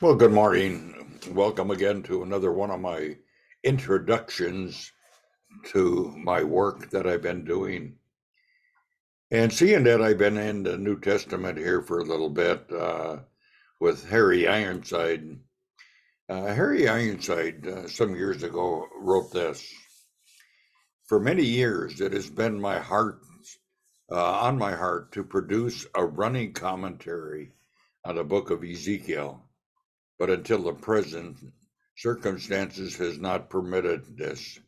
Well, good morning. Welcome again to another one of my introductions to my work that I've been doing. And seeing that I've been in the New Testament here for a little bit uh, with Harry Ironside. Uh, Harry Ironside, uh, some years ago, wrote this For many years, it has been my heart, uh, on my heart, to produce a running commentary on the book of Ezekiel but until the present circumstances has not permitted this.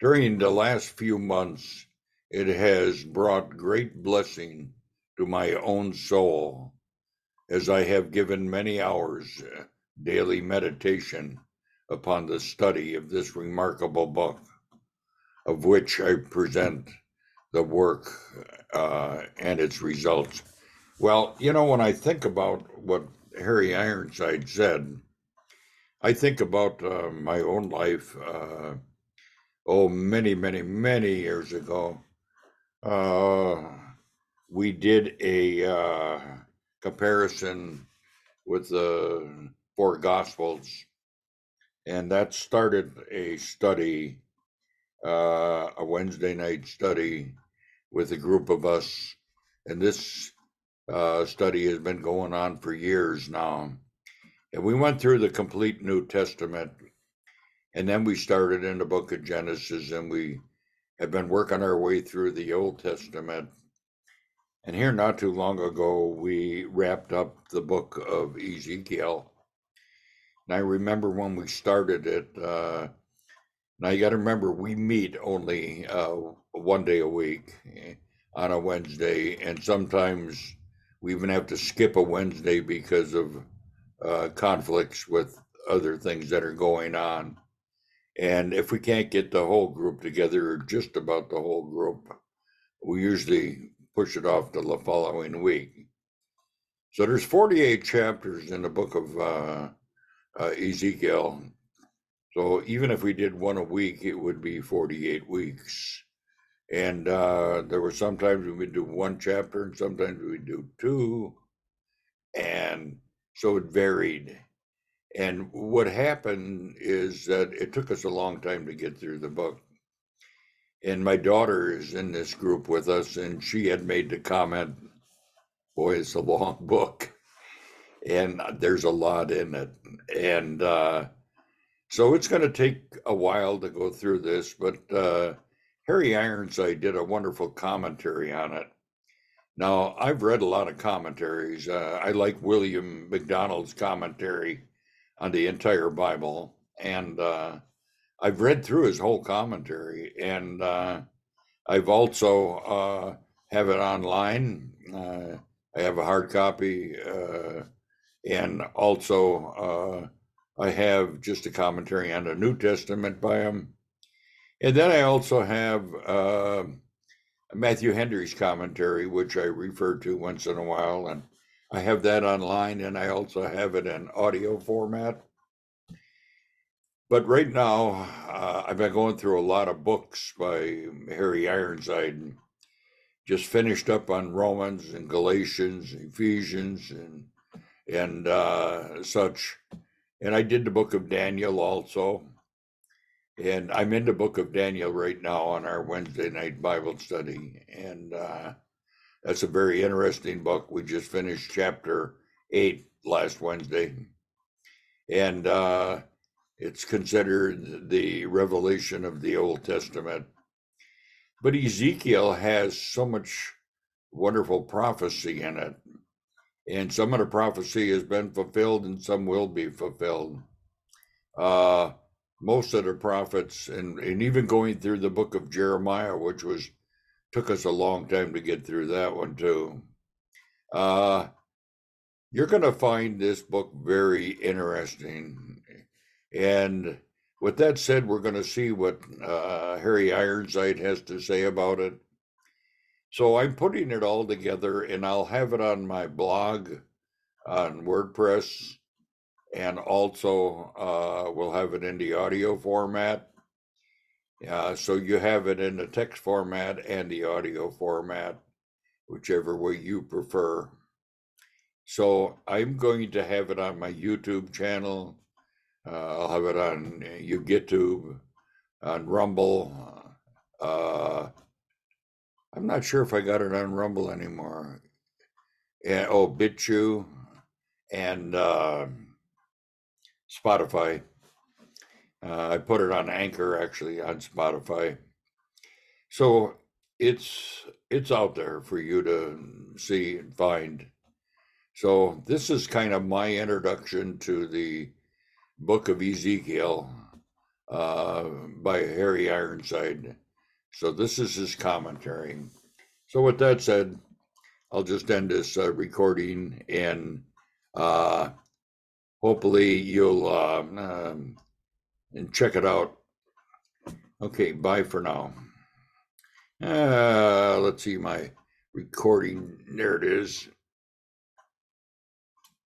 During the last few months, it has brought great blessing to my own soul, as I have given many hours uh, daily meditation upon the study of this remarkable book, of which I present the work uh, and its results. Well, you know, when I think about what Harry Ironside said, I think about uh, my own life. Uh, oh, many, many, many years ago, uh, we did a uh, comparison with the four Gospels, and that started a study, uh, a Wednesday night study with a group of us. And this uh, study has been going on for years now. And we went through the complete New Testament, and then we started in the book of Genesis, and we have been working our way through the Old Testament. And here, not too long ago, we wrapped up the book of Ezekiel. And I remember when we started it, uh, now you got to remember, we meet only uh, one day a week eh, on a Wednesday, and sometimes we even have to skip a Wednesday because of uh, conflicts with other things that are going on. And if we can't get the whole group together, or just about the whole group, we usually push it off to the following week. So there's 48 chapters in the book of uh, uh, Ezekiel. So even if we did one a week, it would be 48 weeks and uh, there were sometimes we would do one chapter and sometimes we would do two. And so it varied. And what happened is that it took us a long time to get through the book. And my daughter is in this group with us and she had made the comment boy it's a long book. And there's a lot in it. And uh, so it's going to take a while to go through this but uh, Harry Ironside did a wonderful commentary on it. Now, I've read a lot of commentaries. Uh, I like William MacDonald's commentary on the entire Bible, and uh, I've read through his whole commentary, and uh, I've also uh, have it online. Uh, I have a hard copy, uh, and also I have just a commentary on the New Testament by him and then I also have uh, Matthew Henry's commentary, which I refer to once in a while, and I have that online, and I also have it in audio format. But right now, uh, I've been going through a lot of books by Harry Ironside. And Just finished up on Romans and Galatians, and Ephesians, and and uh, such. And I did the book of Daniel also. And I'm in the book of Daniel right now on our Wednesday night Bible study. And uh, that's a very interesting book. We just finished chapter eight last Wednesday. And uh, it's considered the revelation of the Old Testament. But Ezekiel has so much wonderful prophecy in it. And some of the prophecy has been fulfilled and some will be fulfilled. Uh, most of the prophets and, and even going through the book of Jeremiah, which was took us a long time to get through that one too. Uh, you're going to find this book very interesting. And with that said, we're going to see what uh, Harry Ironside has to say about it. So I'm putting it all together and I'll have it on my blog on WordPress and also uh, we'll have it in the audio format. Uh, so you have it in the text format and the audio format, whichever way you prefer. So I'm going to have it on my YouTube channel. Uh, I'll have it on YouTube, on Rumble. Uh, I'm not sure if I got it on Rumble anymore. And oh, BitChute and uh, Spotify. Uh, I put it on Anchor actually on Spotify. So it's it's out there for you to see and find. So this is kind of my introduction to the book of Ezekiel uh, by Harry Ironside. So this is his commentary. So with that said, I'll just end this uh, recording and uh, hopefully you'll uh, um, and check it out. Okay, bye for now. Uh, let's see my recording. There it is.